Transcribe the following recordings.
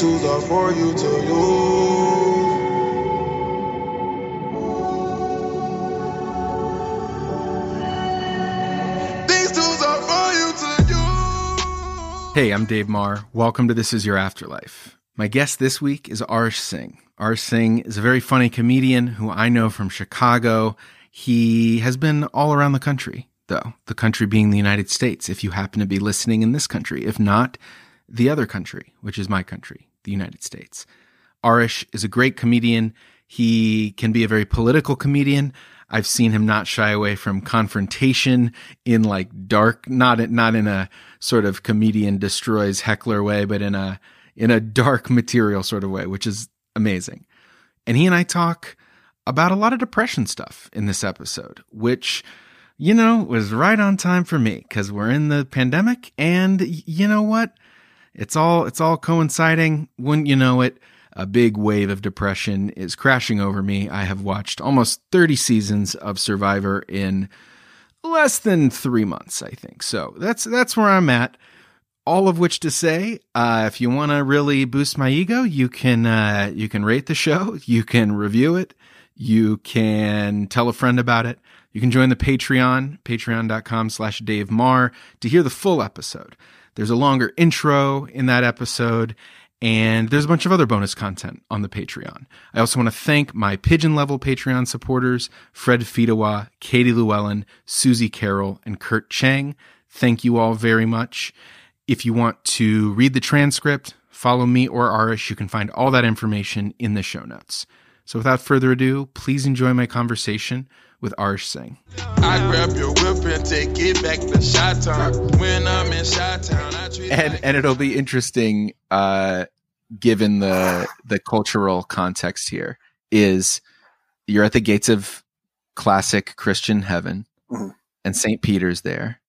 tools are for you to use. These tools are for you to use. Hey, I'm Dave Maher. Welcome to This Is Your Afterlife. My guest this week is Arish Singh. Arish Singh is a very funny comedian who I know from Chicago. He has been all around the country, though, the country being the United States, if you happen to be listening in this country. If not, the other country, which is my country, the United States. Arish is a great comedian. He can be a very political comedian. I've seen him not shy away from confrontation in like dark, not not in a sort of comedian destroys heckler way, but in a in a dark material sort of way, which is amazing. And he and I talk about a lot of depression stuff in this episode, which you know was right on time for me because we're in the pandemic, and you know what? It's all it's all coinciding. Wouldn't you know it? A big wave of depression is crashing over me. I have watched almost 30 seasons of Survivor in less than 3 months, I think. So, that's that's where I'm at. All of which to say, uh, if you want to really boost my ego, you can uh, you can rate the show, you can review it, you can tell a friend about it. You can join the Patreon, patreon.com slash Dave Maher, to hear the full episode. There's a longer intro in that episode, and there's a bunch of other bonus content on the Patreon. I also want to thank my pigeon level Patreon supporters Fred Fedewa, Katie Llewellyn, Susie Carroll, and Kurt Chang. Thank you all very much. If you want to read the transcript, follow me or Arish, you can find all that information in the show notes. So without further ado, please enjoy my conversation with Arish Singh. I grab your whip and take it back to Shot Town. When I'm in Shot Town, I treat and like and it'll be interesting uh given the the cultural context here is you're at the gates of classic christian heaven Mhm. and st peter's there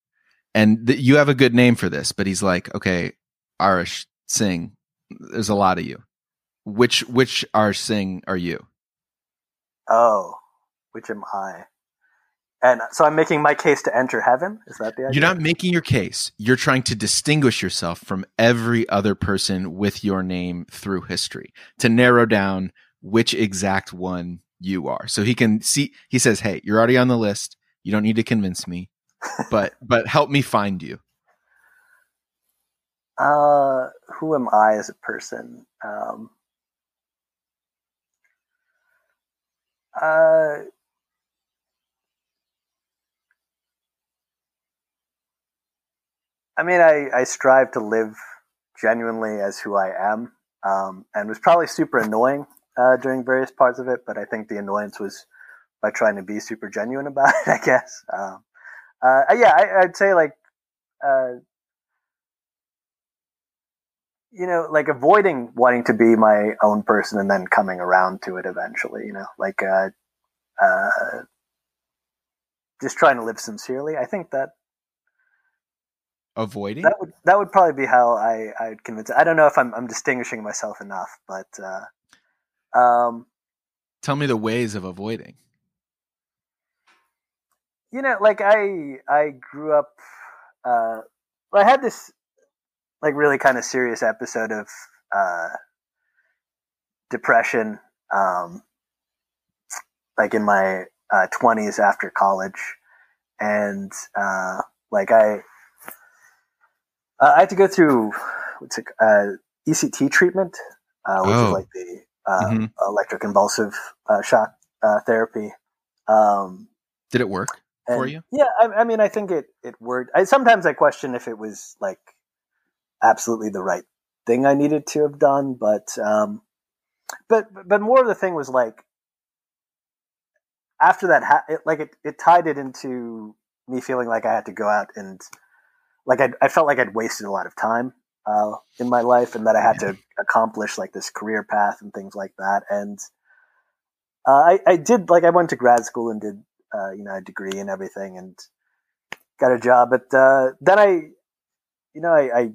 and th- you have a good name for this but he's like okay arish singh there's a lot of you which which arish singh are you Oh, which am I? And so I'm making my case to enter heaven. Is that the idea? you're not making your case you're trying to distinguish yourself from every other person with your name through history to narrow down which exact one you are so he can see he says hey you're already on the list you don't need to convince me but but help me find you Uh, who am I as a person? Um, uh, I mean, I, I strive to live genuinely as who I am, um, and was probably super annoying uh, during various parts of it. But I think the annoyance was by trying to be super genuine about it. I guess. Um, uh, yeah, I, I'd say like. Uh, you know, like avoiding wanting to be my own person and then coming around to it eventually, you know, like, uh, uh, just trying to live sincerely. I think that avoiding? That would, that would probably be how I, I'd convince, I don't know if I'm, I'm distinguishing myself enough, but, uh, um, tell me the ways of avoiding. You know, like I, I grew up, uh, I had this, like really kind of serious episode of uh, depression, um, like in my uh, twenties after college, and uh, like I, uh, I had to go through what's it, uh, ECT treatment, uh, which Oh. is like the uh, Mhm. electroconvulsive uh, shock uh, therapy. Um, did it work for you Yeah, I, I mean, I think it it worked. I, sometimes I question if it was like absolutely the right thing I needed to have done, but um, but but more of the thing was like after that, ha- it, like it it tied it into me feeling like I had to go out and like I I felt like I'd wasted a lot of time uh, in my life, and that I had to accomplish like this career path and things like that, and. Uh, I, I did like I went to grad school and did uh, you know a degree and everything and got a job. But uh, then I you know I, I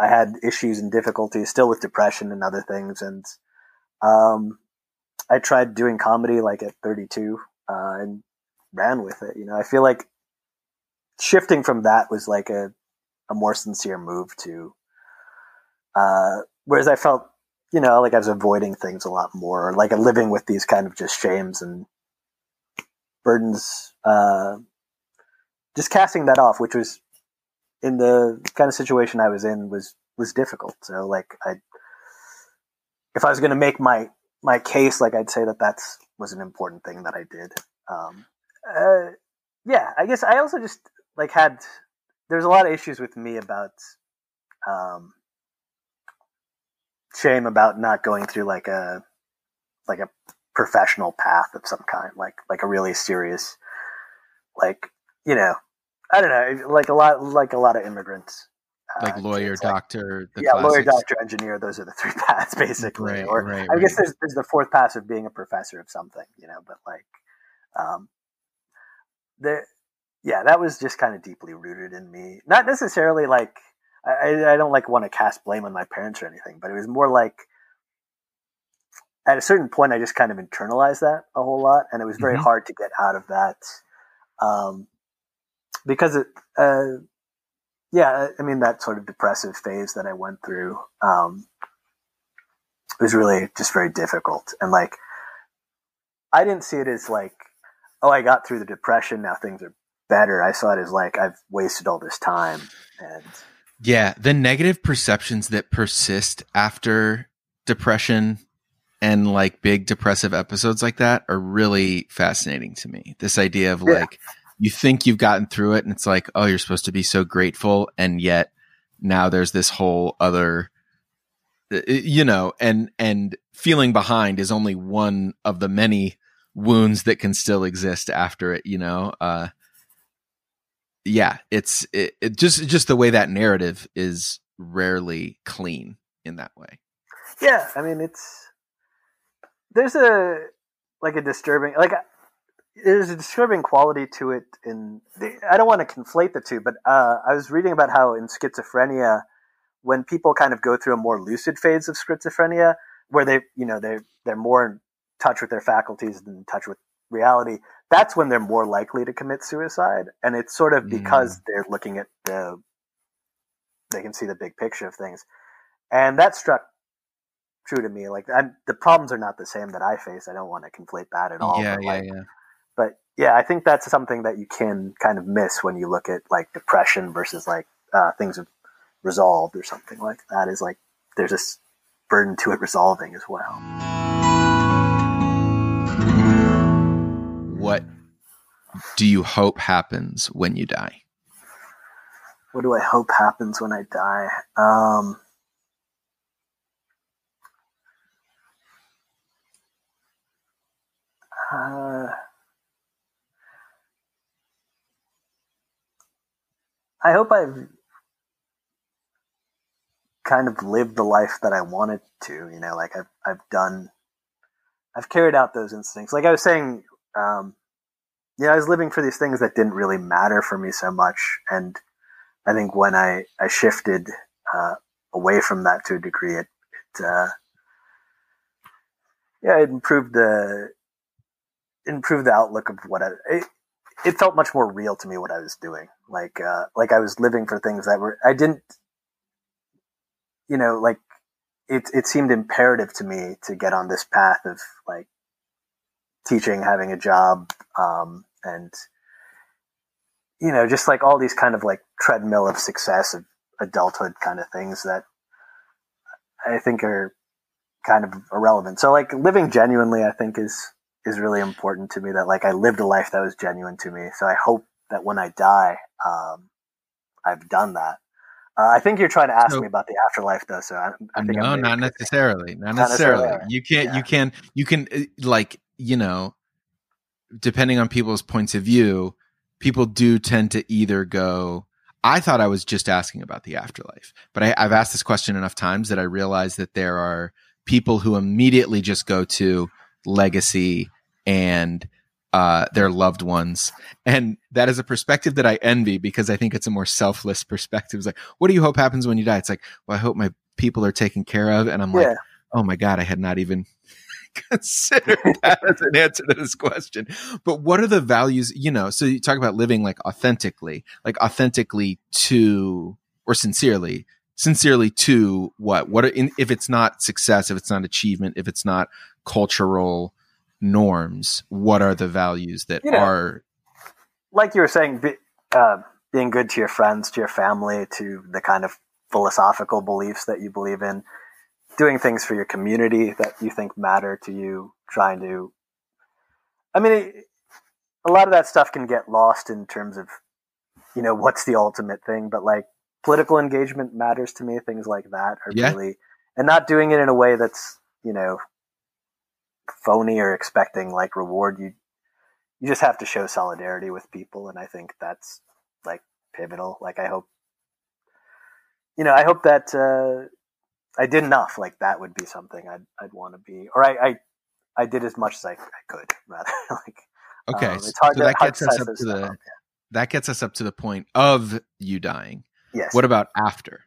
I had issues and difficulties still with depression and other things. And um, I tried doing comedy like at 32 uh, and ran with it you know. I feel like shifting from that was like a a more sincere move to uh, whereas I felt, you know, like I was avoiding things a lot more, like living with these kind of just shames and burdens, uh, just casting that off, which was in the kind of situation I was in was was difficult. So like I, if I was going to make my my case, like I'd say that that's was an important thing that I did. Um, uh, yeah, I guess I also just like had there's a lot of issues with me about um, shame about not going through like a like a professional path of some kind, like like a really serious, like you know, I don't know, like a lot like a lot of immigrants, uh, like lawyer, like, doctor, yeah, classics. lawyer, doctor, engineer. Those are the three paths basically. Right, or right, I right. guess there's there's the fourth path of being a professor of something, you know. But like, um, the yeah, that was just kind of deeply rooted in me. Not necessarily like I, I don't like want to cast blame on my parents or anything, but it was more like at a certain point I just kind of internalized that a whole lot, and it was very mm-hmm. hard to get out of that um, because it. Uh, yeah, I mean that sort of depressive phase that I went through um, was really just very difficult, and like I didn't see it as like, oh, I got through the depression, now things are better. I saw it as like I've wasted all this time and yeah, the negative perceptions that persist after depression and like big depressive episodes like that are really fascinating to me. This idea of yeah. like you think you've gotten through it and it's like, oh, you're supposed to be so grateful and yet now there's this whole other uh, you know, and and feeling behind is only one of the many wounds that can still exist after it, you know. Uh yeah, it's it, it just just the way that narrative is rarely clean in that way. Yeah, I mean it's there's a like a disturbing like there's a disturbing quality to it in I don't want to conflate the two, but uh, I was reading about how in schizophrenia when people kind of go through a more lucid phase of schizophrenia where they you know they they're more in touch with their faculties than in touch with reality that's when they're more likely to commit suicide. And it's sort of because mm. they're looking at the, they can see the big picture of things. And that struck true to me. Like I'm, the problems are not the same that I face. I don't want to conflate that at all. Yeah, but yeah, like, yeah. But yeah, I think that's something that you can kind of miss when you look at like depression versus like uh, things have resolved or something like that. Is like there's this burden to it resolving as well. Do you hope happens when you die? What do I hope happens when I die? Um, uh, I hope I've kind of lived the life that I wanted to. You know, like I've I've done, I've carried out those instincts. Like I was saying um, yeah, I was living for these things that didn't really matter for me so much. And I think when I, I shifted uh, away from that to a degree, it, it uh, yeah, it improved the improved the outlook of what I. It, it felt much more real to me what I was doing. Like uh, like I was living for things that were I didn't, you know, like it it seemed imperative to me to get on this path of like teaching, having a job, um, and you know, just like all these kind of like treadmill of success of adulthood kind of things that I think are kind of irrelevant. So like living genuinely, I think is is really important to me. That like I lived a life that was genuine to me. So I hope that when I die, um, I've done that. Uh, I think you're trying to ask so, me about the afterlife, though. So I, I think no, not necessarily. Not, not necessarily. necessarily. You can't. Yeah. You can. You can. Uh, like you know, depending on people's points of view, people do tend to either go, I thought I was just asking about the afterlife, but I, have asked this question enough times that I realize that there are people who immediately just go to legacy and uh, their loved ones. And that is a perspective that I envy because I think it's a more selfless perspective. It's like, what do you hope happens when you die? It's like, well, I hope my people are taken care of. And I'm yeah. like, oh my God, I had not even consider that as an answer to this question. But what are the values, you know, so you talk about living like authentically, like authentically to or sincerely sincerely to what what are, in, if it's not success if it's not achievement if it's not cultural norms what are the values that You know, are like you were saying, be, uh, being good to your friends, to your family, to the kind of philosophical beliefs that you believe in, doing things for your community that you think matter to you, trying to. I mean, it, a lot of that stuff can get lost in terms of, you know, what's the ultimate thing, but like political engagement matters to me. Things like that are Yeah. really, and not doing it in a way that's, you know, phony or expecting like reward. You you just have to show solidarity with people and i think that's like pivotal like i hope you know i hope that uh i did enough like that would be something i'd i'd want to be or i i i did as much as i, I could rather like okay um, it's hard so to, that hard gets us up to the up, that gets us up to the point of you dying. Yes. What about after?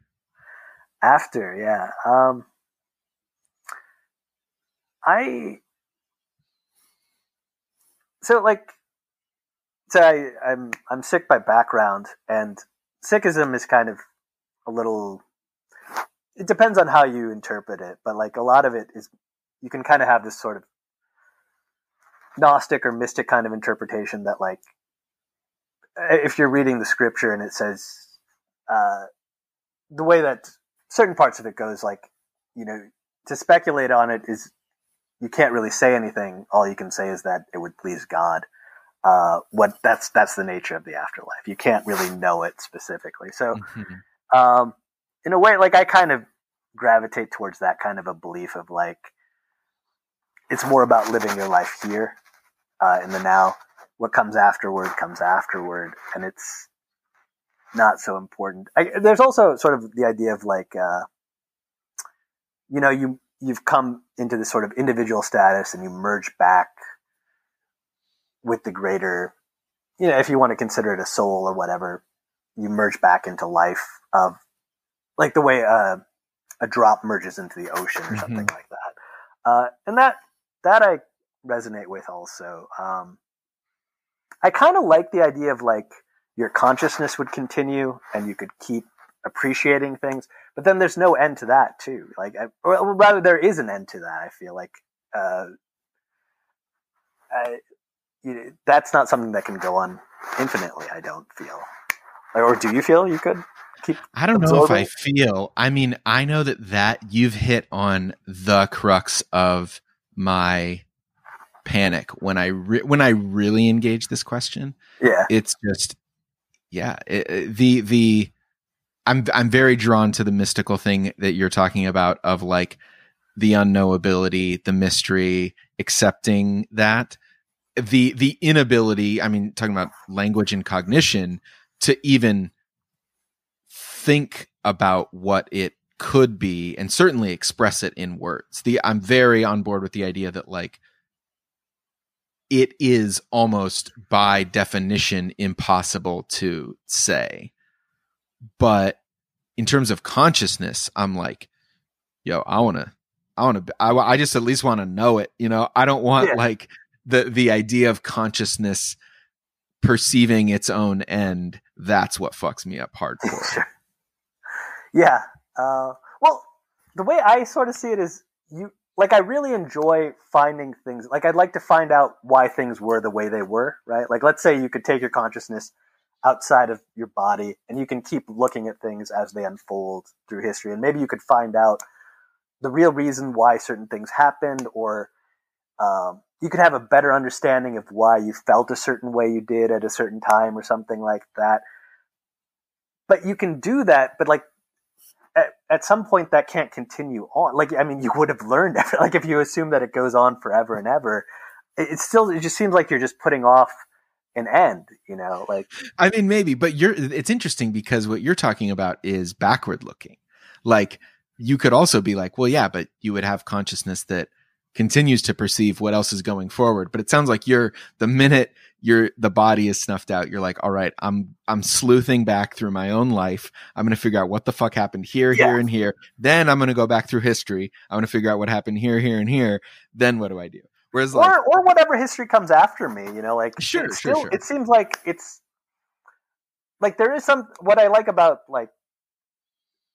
After yeah um i so like so I, i'm i'm Sikh by background and Sikhism is kind of a little it depends on how you interpret it but like a lot of it is you can kind of have this sort of gnostic or mystic kind of interpretation that like if you're reading the scripture and it says uh, the way that certain parts of it goes like you know to speculate on it is you can't really say anything. All you can say is that it would please god. Uh, what that's that's the nature of the afterlife. You can't really know it specifically. So Mhm. um, in a way, like I kind of gravitate towards that kind of a belief of like it's more about living your life here uh, in the now. What comes afterward comes afterward, and it's not so important. I, there's also sort of the idea of like, uh, you know, you you've come into this sort of individual status, and you merge back with the greater, you know, if you want to consider it a soul or whatever, you merge back into life of like the way uh, a drop merges into the ocean or something like that. Uh, and that that I resonate with also. Um, I kind of like the idea of like your consciousness would continue and you could keep appreciating things, but then there's no end to that too. Like, I, or rather, there is an end to that. I feel like uh, I, you know, that's not something that can go on infinitely. I don't feel, or do you feel you could? I don't know if I feel. I mean, I know that that you've hit on the crux of my panic when I re- when I really engage this question. Yeah, It's just, yeah, it, it- the the I'm I'm very drawn to the mystical thing that you're talking about of like the unknowability, the mystery, accepting that the the inability. I mean, talking about language and cognition to even think about what it could be and certainly express it in words. The I'm very on board with the idea that like it is almost by definition impossible to say. But in terms of consciousness, I'm like, yo, I want to I want to I, I just at least want to know it, you know. I don't want Yeah. like the the idea of consciousness perceiving its own end. That's what fucks me up hardcore. Yeah. Uh, well, the way I sort of see it is you like I really enjoy finding things. Like I'd like to find out why things were the way they were, right? Like let's say you could take your consciousness outside of your body and you can keep looking at things as they unfold through history and maybe you could find out the real reason why certain things happened or um, you could have a better understanding of why you felt a certain way you did at a certain time or something like that but you can do that but like at, at some point that can't continue on like i mean you would have learned like if you assume that it goes on forever and ever it, still it just seems like you're just putting off an end you know like I mean, maybe, but you're. It's interesting because what you're talking about is backward looking. Like you could also be like, well, yeah, but you would have consciousness that continues to perceive what else is going forward. But it sounds like you're the minute you're the body is snuffed out, you're like, all right, I'm I'm sleuthing back through my own life. I'm going to figure out what the fuck happened here, Yeah. here, and here. Then I'm going to go back through history. I'm going to figure out what happened here, here, and here. Then what do I do? Whereas, like, or or whatever history comes after me you know like Sure, sure, still- sure. it seems like it's like there is some what i like about like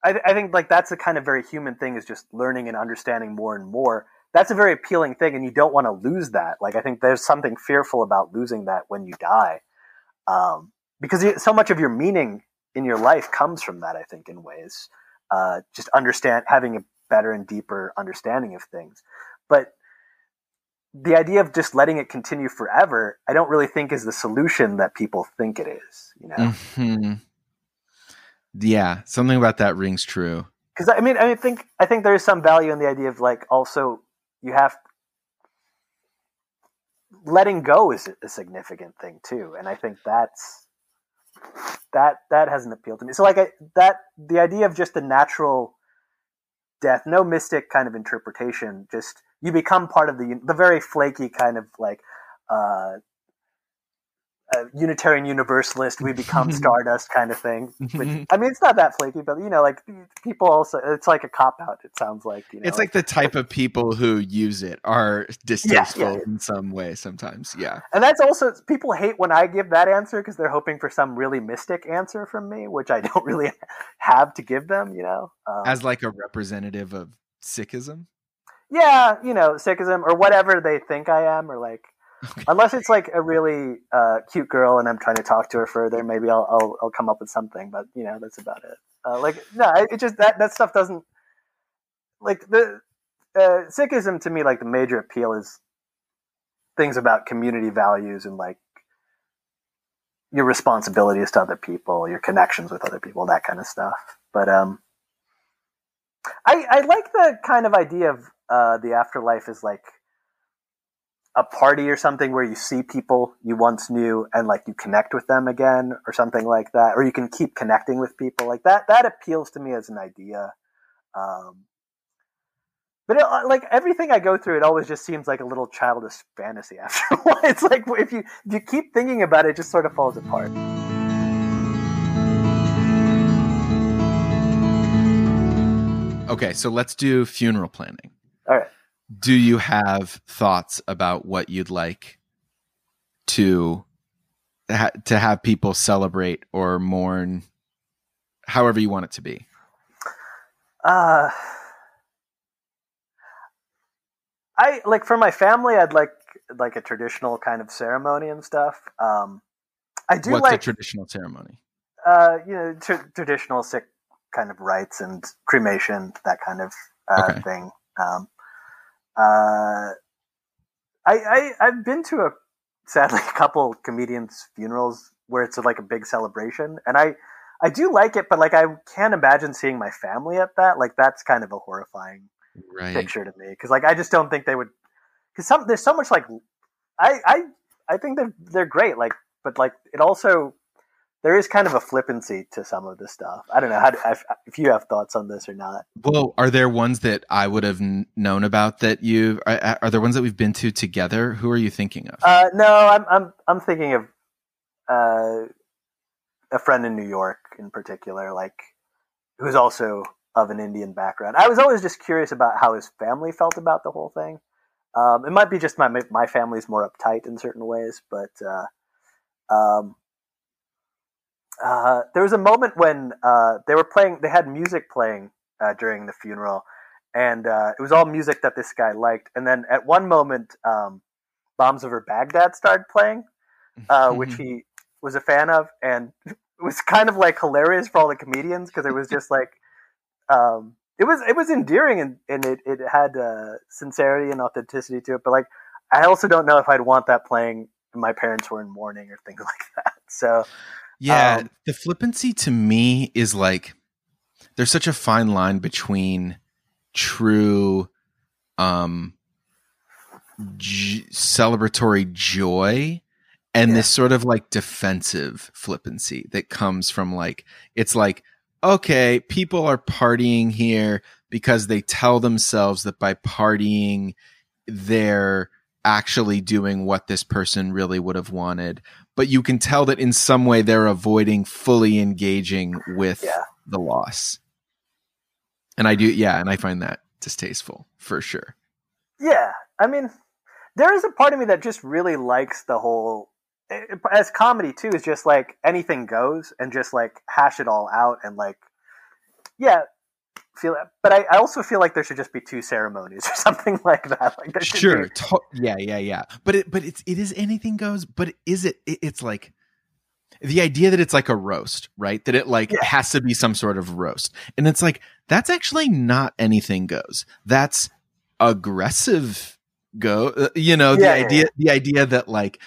I, I think like that's a kind of very human thing is just learning and understanding more and more. That's a very appealing thing, and you don't want to lose that. Like I think there's something fearful about losing that when you die, um, because so much of your meaning in your life comes from that. I think in ways, uh, just understand having a better and deeper understanding of things, but the idea of just letting it continue forever, I don't really think is the solution that people think it is. You know. Mm-hmm. Yeah, something about that rings true. Because I mean, I think I think there is some value in the idea of like also you have letting go is a significant thing too, and I think that's that that hasn't appealed to me. So like I, that the idea of just the natural death, no mystic kind of interpretation, just you become part of the the very flaky kind of like uh, a Unitarian Universalist, we become Stardust kind of thing. Which, I mean, it's not that flaky, but you know, like people also, it's like a cop out. It sounds like you know, it's like the type of people who use it are distasteful yeah, yeah. in some way. Sometimes, yeah. And that's also people hate when I give that answer because they're hoping for some really mystic answer from me, which I don't really have to give them. You know, um, as like a representative of Sikhism. Yeah, you know, Sikhism or whatever they think I am, or like Okay. Unless it's like a really uh, cute girl and I'm trying to talk to her further, maybe I'll, I'll, I'll come up with something. But you know, that's about it. Uh, like no, it just that that stuff doesn't like the uh, Sikhism to me. Like the major appeal is things about community values and like your responsibilities to other people, your connections with other people, that kind of stuff. But um, I I like the kind of idea of uh, the afterlife is like a party or something where you see people you once knew and like you connect with them again or something like that or you can keep connecting with people like that that appeals to me as an idea um, but it, uh, like everything I go through, it always just seems like a little childish fantasy. After a while, it's like if you if you keep thinking about it, it just sort of falls apart. Okay, so let's do funeral planning. All right do you have thoughts about what you'd like to ha- to have people celebrate or mourn however you want it to be? Uh i like for my family i'd like like a traditional kind of ceremony and stuff. Um i do what's like a traditional ceremony? Uh you know tr- traditional Sikh kind of rites and cremation that kind of uh, okay. thing. Um uh, I, I I've been to a sadly a couple comedians' funerals where it's like a big celebration, and I I do like it, but like I can't imagine seeing my family at that. Like that's kind of a horrifying right. picture to me because like I just don't think they would. Because some there's so much like I I I think they're they're great. Like, but like it also there is kind of a flippancy to some of the stuff. I don't know how to, if, if, you have thoughts on this or not. Well, are there ones that I would have known about that you are, are there ones that we've been to together? Who are you thinking of? Uh, no, I'm I'm I'm thinking of uh, a friend in New York in particular, like who's also of an Indian background. I was always just curious about how his family felt about the whole thing. Um, it might be just my my family's more uptight in certain ways, but uh, um, uh, there was a moment when uh, they were playing. They had music playing uh, during the funeral, and uh, it was all music that this guy liked. And then at one moment, um, "Bombs Over Baghdad" started playing, uh, which he was a fan of, and it was kind of like hilarious for all the comedians because it was just like. Um, it was it was endearing and, and it, it had sincerity and authenticity to it, but like I also don't know if I'd want that playing my parents were in mourning or things like that. So yeah, um, the flippancy to me is like there's such a fine line between true um j- celebratory joy and yeah. this sort of like defensive flippancy that comes from like it's like okay, people are partying here because they tell themselves that by partying they're actually doing what this person really would have wanted but you can tell that in some way they're avoiding fully engaging with yeah. the loss. And I do, yeah, and I find that distasteful for sure. Yeah, I mean, there is a part of me that just really likes the whole eh, eh, as comedy too is just like anything goes and just like hash it all out and like yeah, feel but I, I also feel like there should just be two ceremonies or something like that. Like Sure. be- To- yeah, yeah, yeah. But it but it's it is anything goes, but is it, it it's like the idea that it's like a roast, right? That it like Yeah. has to be some sort of roast. And it's like that's actually not anything goes. That's aggressive go uh, you know the Yeah, yeah, idea the idea that like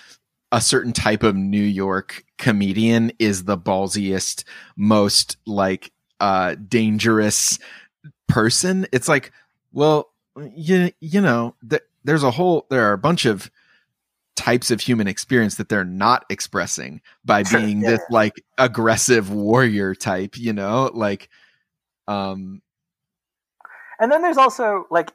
a certain type of New York comedian is the ballsiest most like uh dangerous person. It's like well you you know th- there's a whole there are a bunch of types of human experience that they're not expressing by being yeah, this like aggressive warrior type you know? Like um And then there's also like,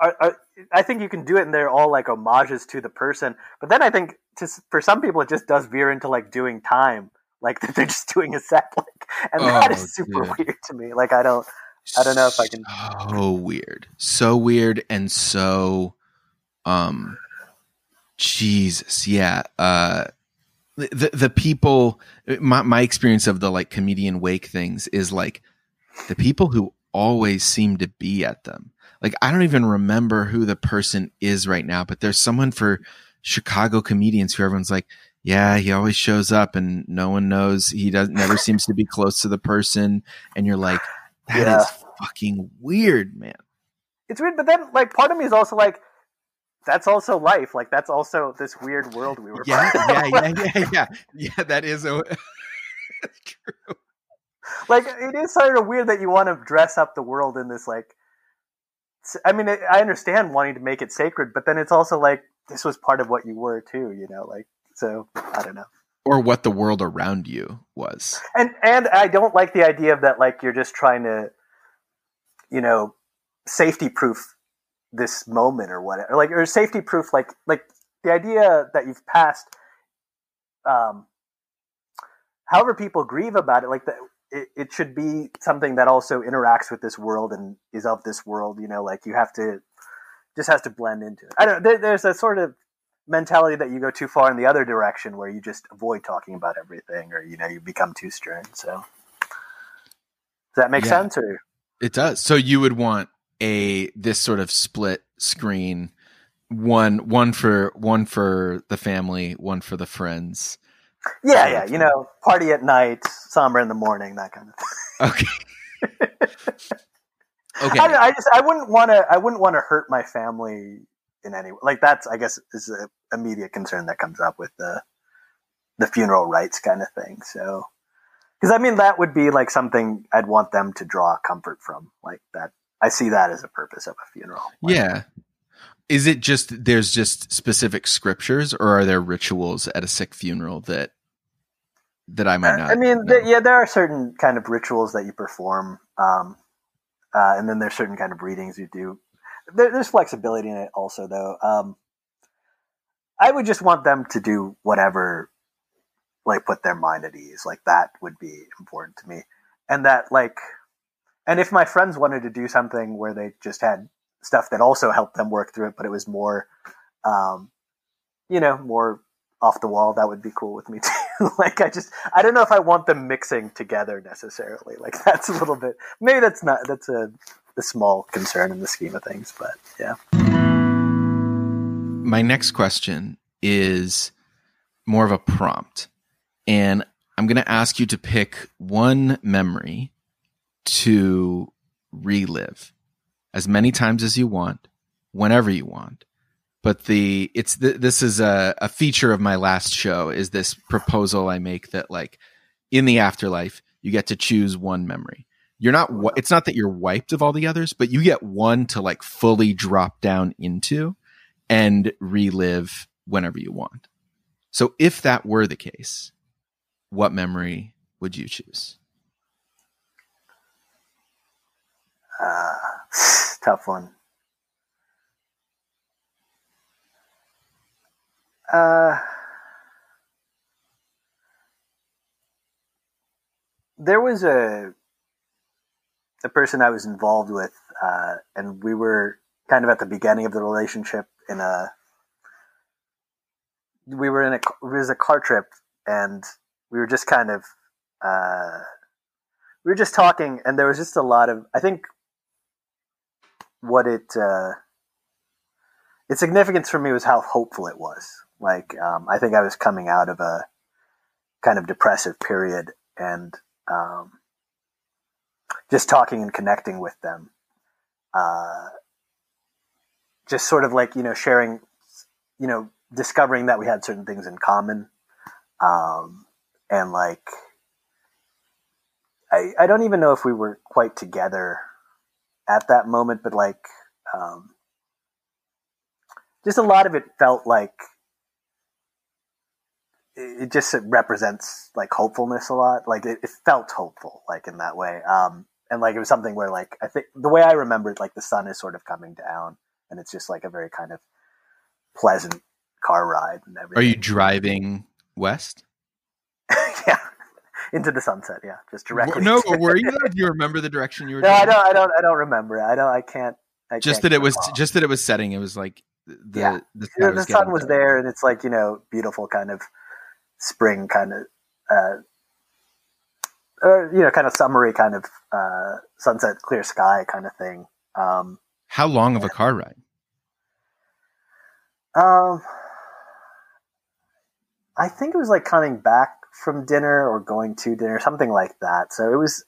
are, are, I think you can do it, and they're all like homages to the person. But then I think to, for some people, it just does veer into like doing time, like that they're just doing a set, like, and that Oh, is super dude. weird to me. Like I don't, I don't know if I can- So weird, so weird, and so, um, Jesus, yeah. Uh, the the people, my my experience of the like comedian wake things is like the people who always seem to be at them. Like I don't even remember who the person is right now, but there's someone for Chicago comedians who everyone's like, yeah, he always shows up and no one knows. He doesn't never seems to be close to the person, and you're like, that is Yeah. fucking weird, man. it's weird. But then like part of me is also like, that's also life. Like that's also this weird world we were. Yeah, yeah, yeah, yeah, yeah. Yeah, that is a true. like it is sort of weird that you want to dress up the world in this like I mean I understand wanting to make it sacred but then it's also like this was part of what you were too you know like so i don't know Or what the world around you was. and and i don't like the idea of that like you're just trying to you know safety proof this moment or whatever like or safety proof like like the idea that you've passed um however people grieve about it like the, it, it should be something that also interacts with this world and is of this world you know like you have to just has to blend into it i don't know there, there's a sort of mentality that you go too far in the other direction where you just avoid talking about everything or you know you become too stern so does that make Yeah. sense or It does. So you would want a this sort of split screen, one one for one for the family, one for the friends. yeah yeah you know party at night somber in the morning that kind of thing Okay. okay. I, I just I wouldn't want to I wouldn't want to hurt my family in any like that's I guess is a immediate concern that comes up with the the funeral rites kind of thing. So because I mean that would be like something I'd want them to draw comfort from like that. I see that as a purpose of a funeral. Like, Yeah. Is it just there's just specific scriptures or are there rituals at a Sikh funeral that that I might not I mean, th- yeah, there are certain kind of rituals that you perform, um, uh, and then there's certain kind of readings you do. There, there's flexibility in it, also, though. Um, I would just want them to do whatever, like, put their mind at ease. Like that would be important to me, and that, like, and if my friends wanted to do something where they just had stuff that also helped them work through it, but it was more, um, you know, more off the wall, that would be cool with me too. like I just I don't know if I want them mixing together necessarily. Like that's a little bit maybe that's not that's a, a small concern in the scheme of things, but yeah. my next question is more of a prompt. And I'm going to ask you to pick one memory to relive as many times as you want, whenever you want. But the it's the, this is a, a feature of my last show is this proposal I make that like in the afterlife you get to choose one memory. You're not it's not that you're wiped of all the others, but you get one to like fully drop down into and relive whenever you want. So if that were the case, what memory would you choose? Uh, tough one. Uh, there was a a person I was involved with, uh, and we were kind of at the beginning of the relationship in a. We were in a it was a car trip, and we were just kind of uh, we were just talking, and there was just a lot of. I think what it uh, its significance for me was how hopeful it was. Like um, I think I was coming out of a kind of depressive period, and um, just talking and connecting with them, uh, just sort of like you know sharing, you know, discovering that we had certain things in common, um, and like I I don't even know if we were quite together at that moment, but like um, just a lot of it felt like it just represents like hopefulness a lot. Like it, it, felt hopeful, like in that way. Um, and like it was something where like I think the way I remember it, like the sun is sort of coming down, and it's just like a very kind of pleasant car ride and everything. Are you driving west? yeah, into the sunset. Yeah, just directly. No, were you? Do you remember the direction you were? No, I don't. I don't. I don't remember. I don't. I can't. I just can't that it was just that it was setting. It was like the yeah. the, the, the sun was there, and it's like you know beautiful kind of spring kind of. Uh, or, you know, kind of summery kind of uh, sunset, clear sky kind of thing. Um, How long of a car ride? Um, I think it was like coming back from dinner or going to dinner, something like that. So it was,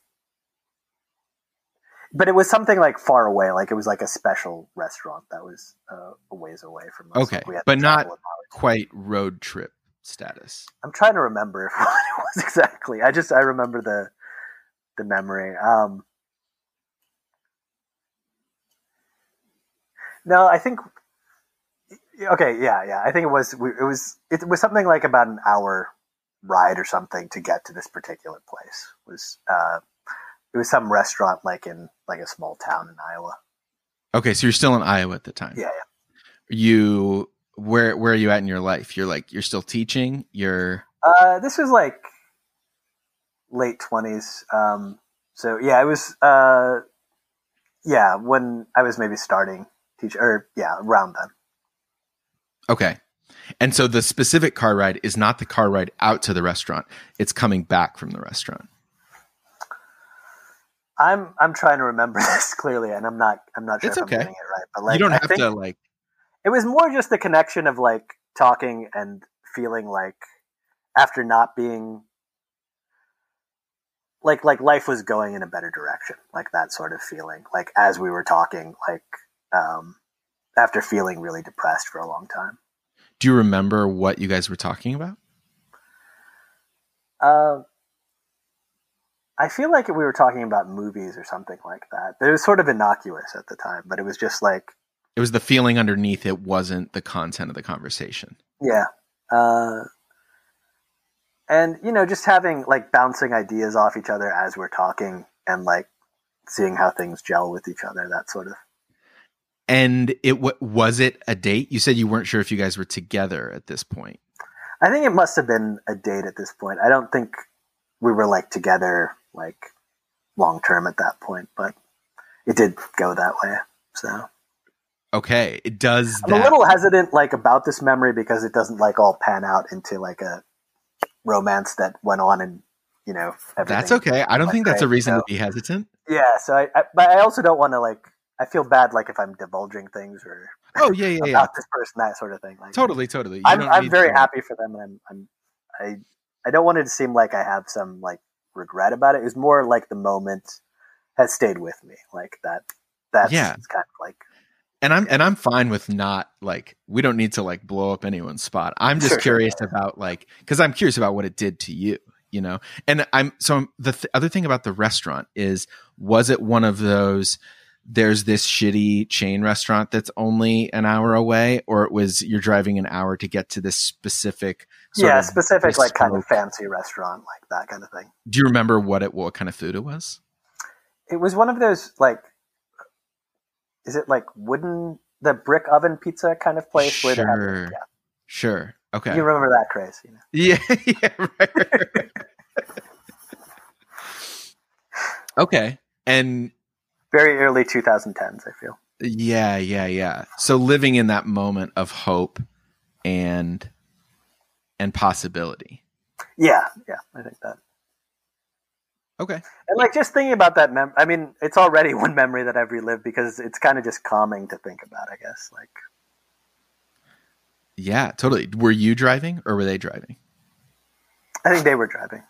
but it was something like far away. Like it was like a special restaurant that was uh, a ways away from us. Okay, but not quite road trip status. I'm trying to remember what it was exactly. I just I remember the the memory. Um, no, I think okay, yeah, yeah. I think it was it was it was something like about an hour ride or something to get to this particular place. It was uh, it was some restaurant like in like a small town in Iowa. Okay, so you're still in Iowa at the time. Yeah, yeah. You where where are you at in your life? You're like you're still teaching. You're. Uh, this was like late twenties. Um, so yeah, I was. Uh, yeah, when I was maybe starting teach or yeah, around then. Okay. And so the specific car ride is not the car ride out to the restaurant. It's coming back from the restaurant. I'm I'm trying to remember this clearly, and I'm not I'm not sure it's if okay. I'm getting it right. But like, you don't have to like it was more just the connection of like talking and feeling like after not being like like life was going in a better direction like that sort of feeling like as we were talking like um after feeling really depressed for a long time. Do you remember what you guys were talking about? Uh, i feel like we were talking about movies or something like that it was sort of innocuous at the time but it was just like it was the feeling underneath it wasn't the content of the conversation. Yeah. Uh, and you know just having like bouncing ideas off each other as we're talking and like seeing how things gel with each other that sort of. And it w- was it a date? You said you weren't sure if you guys were together at this point. I think it must have been a date at this point. I don't think we were like together like long term at that point but it did go that way so okay it does i'm a little hesitant like about this memory because it doesn't like all pan out into like a romance that went on and you know that's okay. I don't think that's a reason so, to be hesitant. Yeah so I, I, but i also don't want to like i feel bad like if i'm divulging things or oh yeah yeah about yeah this person that sort of thing like totally totally. You i'm, I'm very to- happy for them and i'm i'm i i don't want it to seem like i have some like regret about it. It was more like the moment has stayed with me like that that's Yeah. kind of like and i'm and i'm fine with not like we don't need to like blow up anyone's spot. I'm just Sure, curious about like because i'm curious about what it did to you you know? And i'm so the th- other thing about the restaurant is was it one of those there's this shitty chain restaurant that's only an hour away or it was you're driving an hour to get to this specific yeah specific like kind of fancy restaurant like that kind of thing. Do you remember what it what kind of food it was? It was one of those like is it like wooden the brick oven pizza kind of place where they have Sure. yeah sure okay you remember that craze you know Yeah, yeah, right. right, right. okay. And very early 2010s i feel yeah, yeah, yeah. So living in that moment of hope and and possibility. yeah yeah i think that Okay. And like just thinking about that mem I mean, it's already one memory that I've relived because it's kind of just calming to think about, I guess. Like Yeah, totally. Were you driving or were they driving? I think they were driving.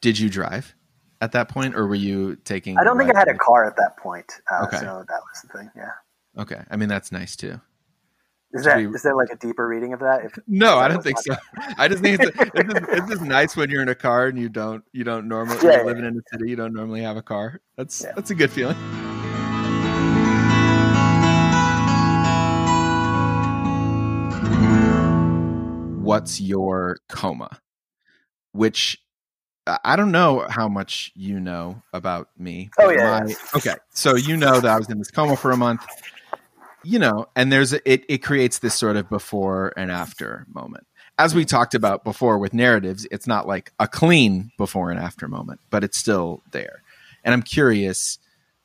Did you drive at that point or were you taking I don't think I had a car at that point. Uh, Okay. so that was the thing, yeah. Okay. I mean that's nice too. Is that be- is there like a deeper reading of that? If, No, I don't think so. I just think it's, it's, just, it's just nice when you're in a car and you don't you don't normally Yeah, you're yeah, living in a city you don't normally have a car. That's Yeah. that's a good feeling. What's your coma? Which I don't know how much you know about me. Oh, yeah, my- yeah. Okay, so you know that I was in this coma for a month. You know, and there's it. It creates this sort of before and after moment. As we talked about before with narratives, it's not like a clean before and after moment, but it's still there. And I'm curious,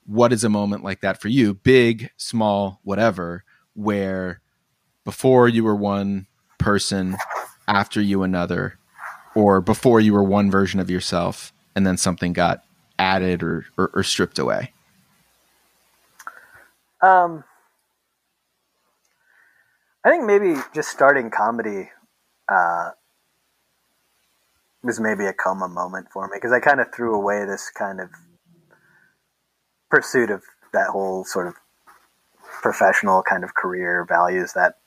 what is a moment like that for you? Big, small, whatever, where before you were one person, after you another, or before you were one version of yourself, and then something got added or, or, or stripped away. Um, I think maybe just starting comedy uh, was maybe a coma moment for me because I kind of threw away this kind of pursuit of that whole sort of professional kind of career values that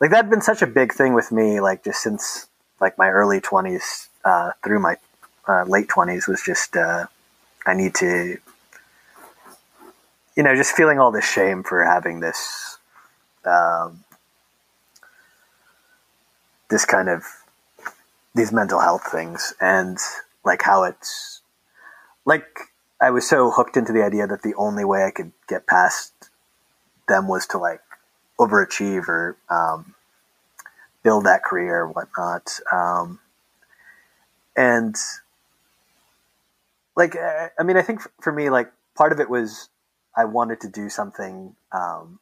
like that had been such a big thing with me like just since like my early 20s uh, through my uh, late 20s was just uh, i need to you know just feeling all this shame for having this um, this kind of these mental health things and like how it's like I was so hooked into the idea that the only way I could get past them was to like overachieve or um, build that career or whatnot. Um, and like, I mean, I think for me, like part of it was I wanted to do something, um,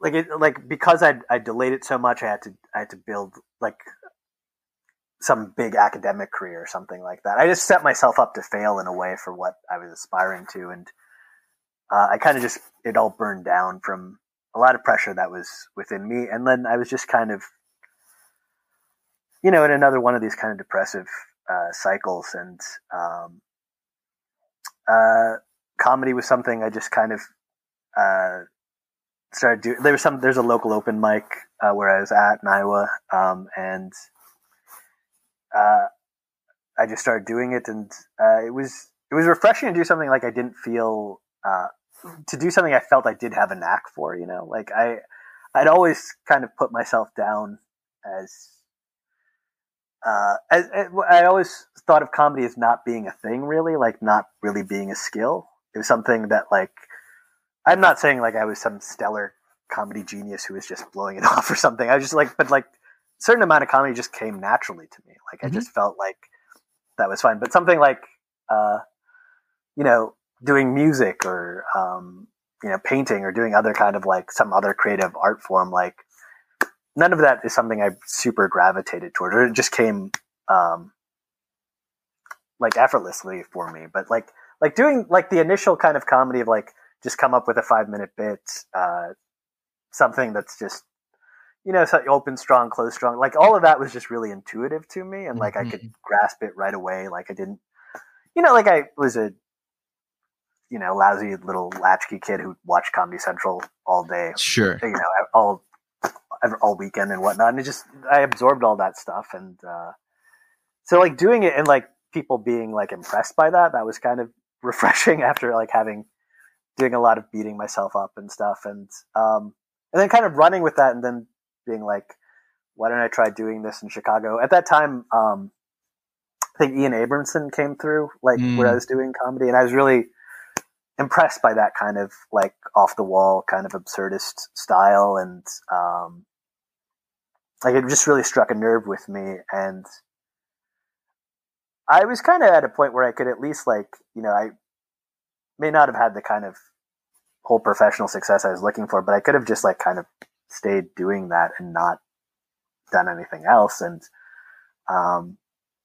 like it, like because I I delayed it so much, I had to I had to build like some big academic career or something like that. I just set myself up to fail in a way for what I was aspiring to, and uh, I kind of just it all burned down from a lot of pressure that was within me, and then I was just kind of, you know, in another one of these kind of depressive uh, cycles, and um, uh, comedy was something I just kind of uh, started doing. There was some. There's a local open mic uh, where I was at in Iowa, um, and uh, I just started doing it, and uh, it was it was refreshing to do something like I didn't feel uh, to do something I felt I did have a knack for. You know, like I I'd always kind of put myself down as. Uh, as, as- I always thought of comedy as not being a thing, really, like not really being a skill. It was something that, like, I'm not saying like I was some stellar comedy genius who was just blowing it off or something. I was just like, but like, a certain amount of comedy just came naturally to me. Like I Mhm. just felt like that was fine. But something like, uh, you know, doing music or um, you know, painting or doing other kind of like some other creative art form, like none of that is something I super gravitated toward. Or it just came um, like effortlessly for me. But like like doing like the initial kind of comedy of like just come up with a five minute bit, uh, something that's just you know, so open strong, close strong. Like all of that was just really intuitive to me, and like I could grasp it right away. Like I didn't, you know, like I was a, you know, lousy little latchkey kid who watched Comedy Central all day, Sure. you know, all all weekend and whatnot. And it just I absorbed all that stuff, and uh, so like doing it and like people being like impressed by that, that was kind of refreshing after like having doing a lot of beating myself up and stuff, and um, and then kind of running with that, and then being like, why don't I try doing this in Chicago? At that time, um, I think Ian Abramson came through, like Mm. where I was doing comedy, and I was really impressed by that kind of like off the wall, kind of absurdist style, and um, like it just really struck a nerve with me, and I was kind of at a point where I could at least like, you know, I may not have had the kind of whole professional success I was looking for, but I could have just like kind of stayed doing that and not done anything else. And um,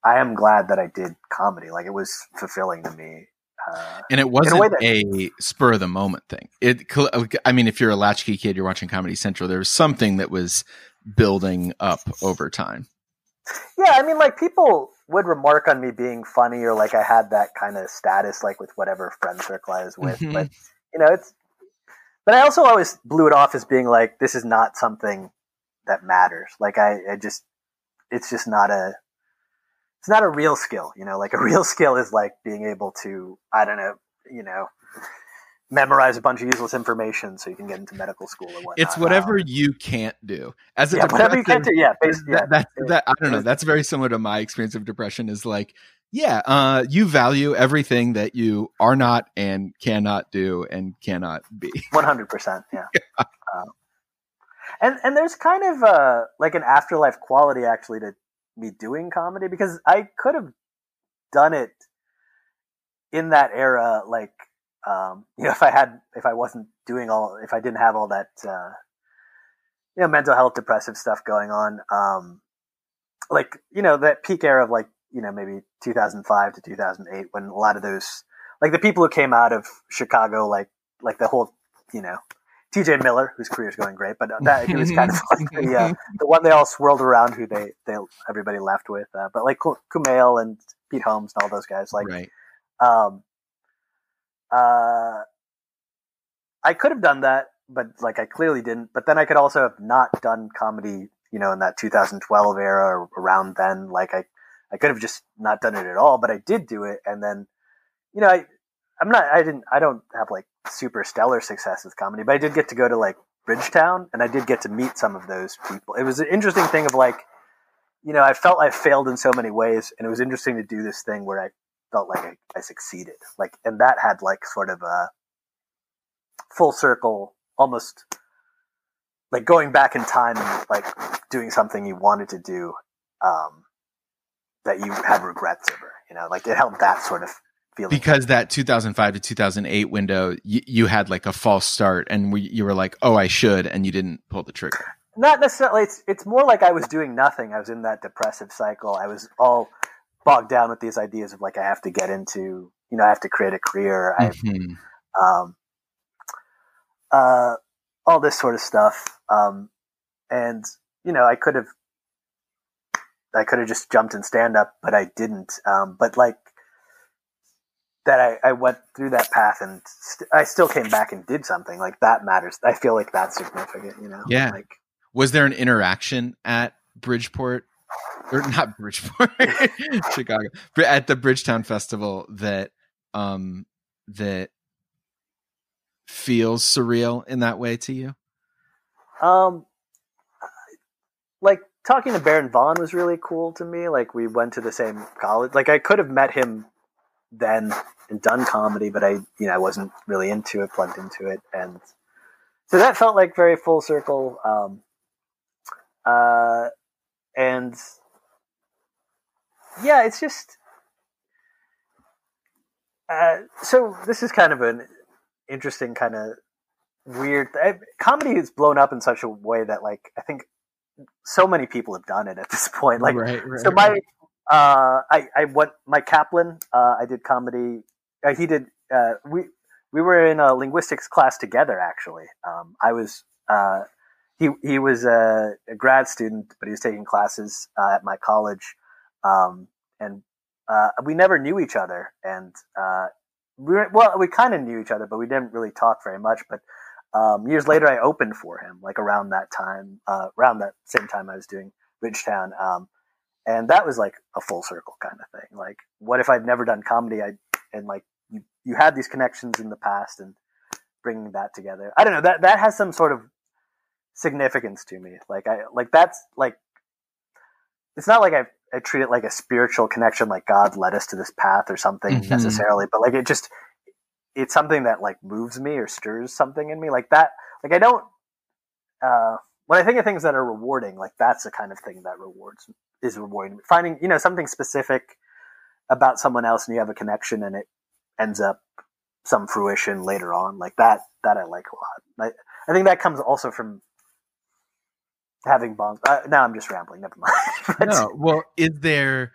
I am glad that I did comedy. Like it was fulfilling to me. Uh, and it wasn't a, that- spur of the moment thing. It, I mean, if you're a latchkey kid, you're watching Comedy Central. There was something that was building up over time. yeah, I mean, like people would remark on me being funny or like I had that kind of status, like with whatever friend circle I was with. Mhm. But you know, it's. But I also always blew it off as being like, this is not something that matters. Like I, I just, it's just not a, it's not a real skill. You know, like a real skill is like being able to, I don't know, you know, memorize a bunch of useless information so you can get into medical school or whatnot. It's whatever Um, you can't do. As a yeah, whatever you can depressive- do. Yeah, basically. Yeah, that, that, that I don't know. That's very similar to my experience of depression. Is like, yeah, uh, you value everything that you are not and cannot do and cannot be. One hundred percent, yeah. Um, and and there's kind of uh, like an afterlife quality actually to me doing comedy because I could have done it in that era, like um, you know, if I had if I wasn't doing all if I didn't have all that uh, you know mental health depressive stuff going on, um, like you know that peak era of like you know maybe 2005 to 2008 when a lot of those like the people who came out of Chicago like like the whole you know TJ Miller whose career is going great but that he was kind of like the uh, the one they all swirled around who they they everybody left with uh, but like Kumail and Pete Holmes and all those guys like right. um uh I could have done that but like I clearly didn't. But then I could also have not done comedy you know in that 2012 era around then. Like I I could have just not done it at all but I did do it. And then you know I I'm not I didn't I don't have like super stellar success with comedy but I did get to go to like Bridgetown and I did get to meet some of those people. It was an interesting thing of like you know I felt I failed in so many ways and it was interesting to do this thing where I felt like I, I succeeded like and that had like sort of a full circle almost like going back in time and like doing something you wanted to do um that you had regrets over you know like it held that sort of feeling Because that 2005 to 2008 window, you, you had like a false start, and we, you were like, "Oh, I should," and you didn't pull the trigger. not necessarily it's it's more like I was doing nothing. I was in that depressive cycle. I was all bogged down with these ideas of like I have to get into you know I have to create a career. I Mhm. um uh all this sort of stuff. Um and you know I could have I could have just jumped in stand up, but I didn't. Um but like that I, I went through that path and st- I still came back and did something like that matters. I feel like that's significant, you know? Yeah. Like, Was there an interaction at Bridgeport, or not Bridgeport, Chicago, at the Bridgetown Festival that um that feels surreal in that way to you? Um, like talking to Baron Vaughn was really cool to me. Like we went to the same college. Like I could have met him then and done comedy, but I, you know, I wasn't really into it, plugged into it, and so that felt like very full circle. Um, uh, and yeah, it's just. Uh, so this is kind of an interesting kind of weird. I, comedy is blown up in such a way that, like, I think so many people have done it at this point. Like, right, right, so my, uh, I, I went, my Kaplan, uh, I did comedy. Uh, he did, uh, we, we were in a linguistics class together, actually. Um, I was, uh, he, he was a, a grad student, but he was taking classes, uh, at my college. Um, and, uh, we never knew each other. And, uh, we were, well, we kind of knew each other, but we didn't really talk very much. But um, years later, I opened for him, like around that time, uh, around that same time I was doing Bridgetown, um, and that was like a full circle kind of thing. Like, what if I'd never done comedy? I and like you, you had these connections in the past, and bringing that together. I don't know that that has some sort of significance to me. Like I like that's like it's not like I I treat it like a spiritual connection, like God led us to this path or something Mhm. necessarily, but like it just it's something that like moves me or stirs something in me like that. Like I don't uh when I think of things that are rewarding, like that's the kind of thing that rewards is rewarding. Finding you know something specific about someone else and you have a connection and it ends up some fruition later on, like that that I like a lot. I, I think that comes also from having bongs. Uh, now I'm just rambling. Never mind. No, well, is there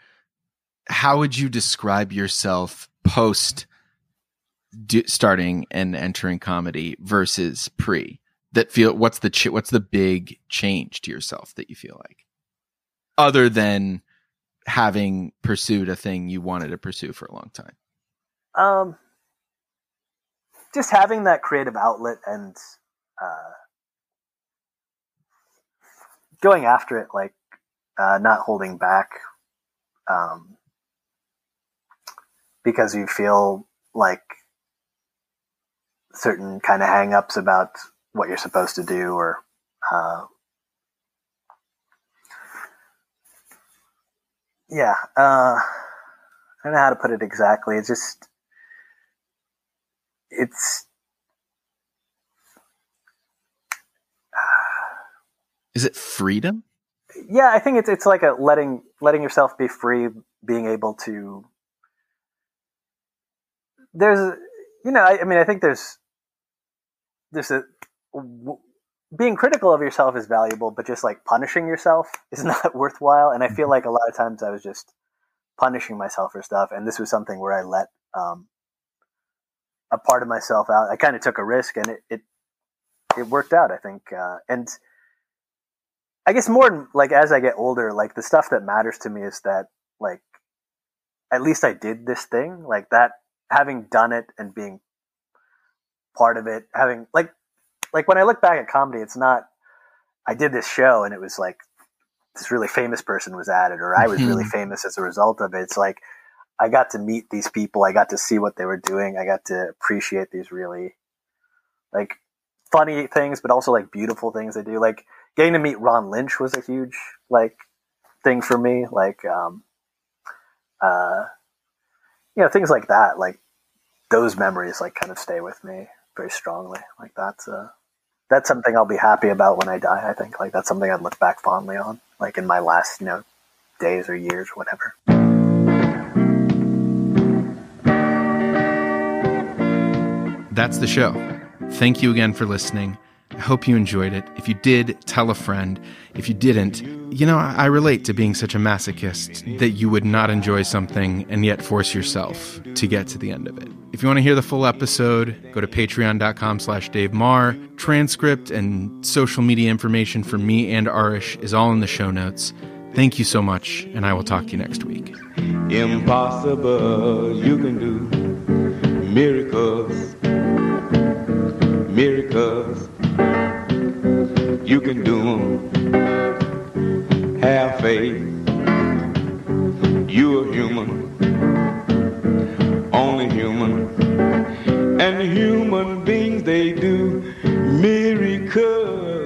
how would you describe yourself post do, starting and entering comedy versus pre? That feel what's the ch- what's the big change to yourself that you feel like, other than having pursued a thing you wanted to pursue for a long time? Um, just having that creative outlet and uh, going after it, like uh, not holding back, um, because you feel like certain kind of hangups about what you're supposed to do or uh, yeah uh, i don't know how to put it exactly. It's just it's is it freedom? Yeah i think it's it's like a letting letting yourself be free being able to there's you know I, I mean i think there's there's a w- being critical of yourself is valuable but just like punishing yourself is not worthwhile and i feel like a lot of times i was just punishing myself for stuff and this was something where i let um, a part of myself out. I kind of took a risk and it it, it worked out i think uh, and i guess more like as i get older like the stuff that matters to me is that like at least i did this thing like that having done it and being part of it, having like like when I look back at comedy, it's not I did this show and it was like this really famous person was at it or I was really Mhm. famous as a result of it. It's like I got to meet these people, I got to see what they were doing, I got to appreciate these really like funny things, but also like beautiful things they do. Like getting to meet Ron Lynch was a huge like thing for me. Like um uh you know, things like that. Like those memories like kind of stay with me very strongly. Like that's uh that's something I'll be happy about when I die, I think. Like that's something I'd look back fondly on, like in my last, you know, days or years, or whatever. That's the show. Thank you again for listening. I hope you enjoyed it. If you did, tell a friend. If you didn't, you know, I relate to being such a masochist that you would not enjoy something and yet force yourself to get to the end of it. If you want to hear the full episode, go to patreon.com slash Dave Maher. Transcript and social media information for me and Arish is all in the show notes. Thank you so much, and I will talk to you next week. Impossible, you can do miracles, miracles. You can do them. Have faith. You're human. Only human. And human beings, they do miracles.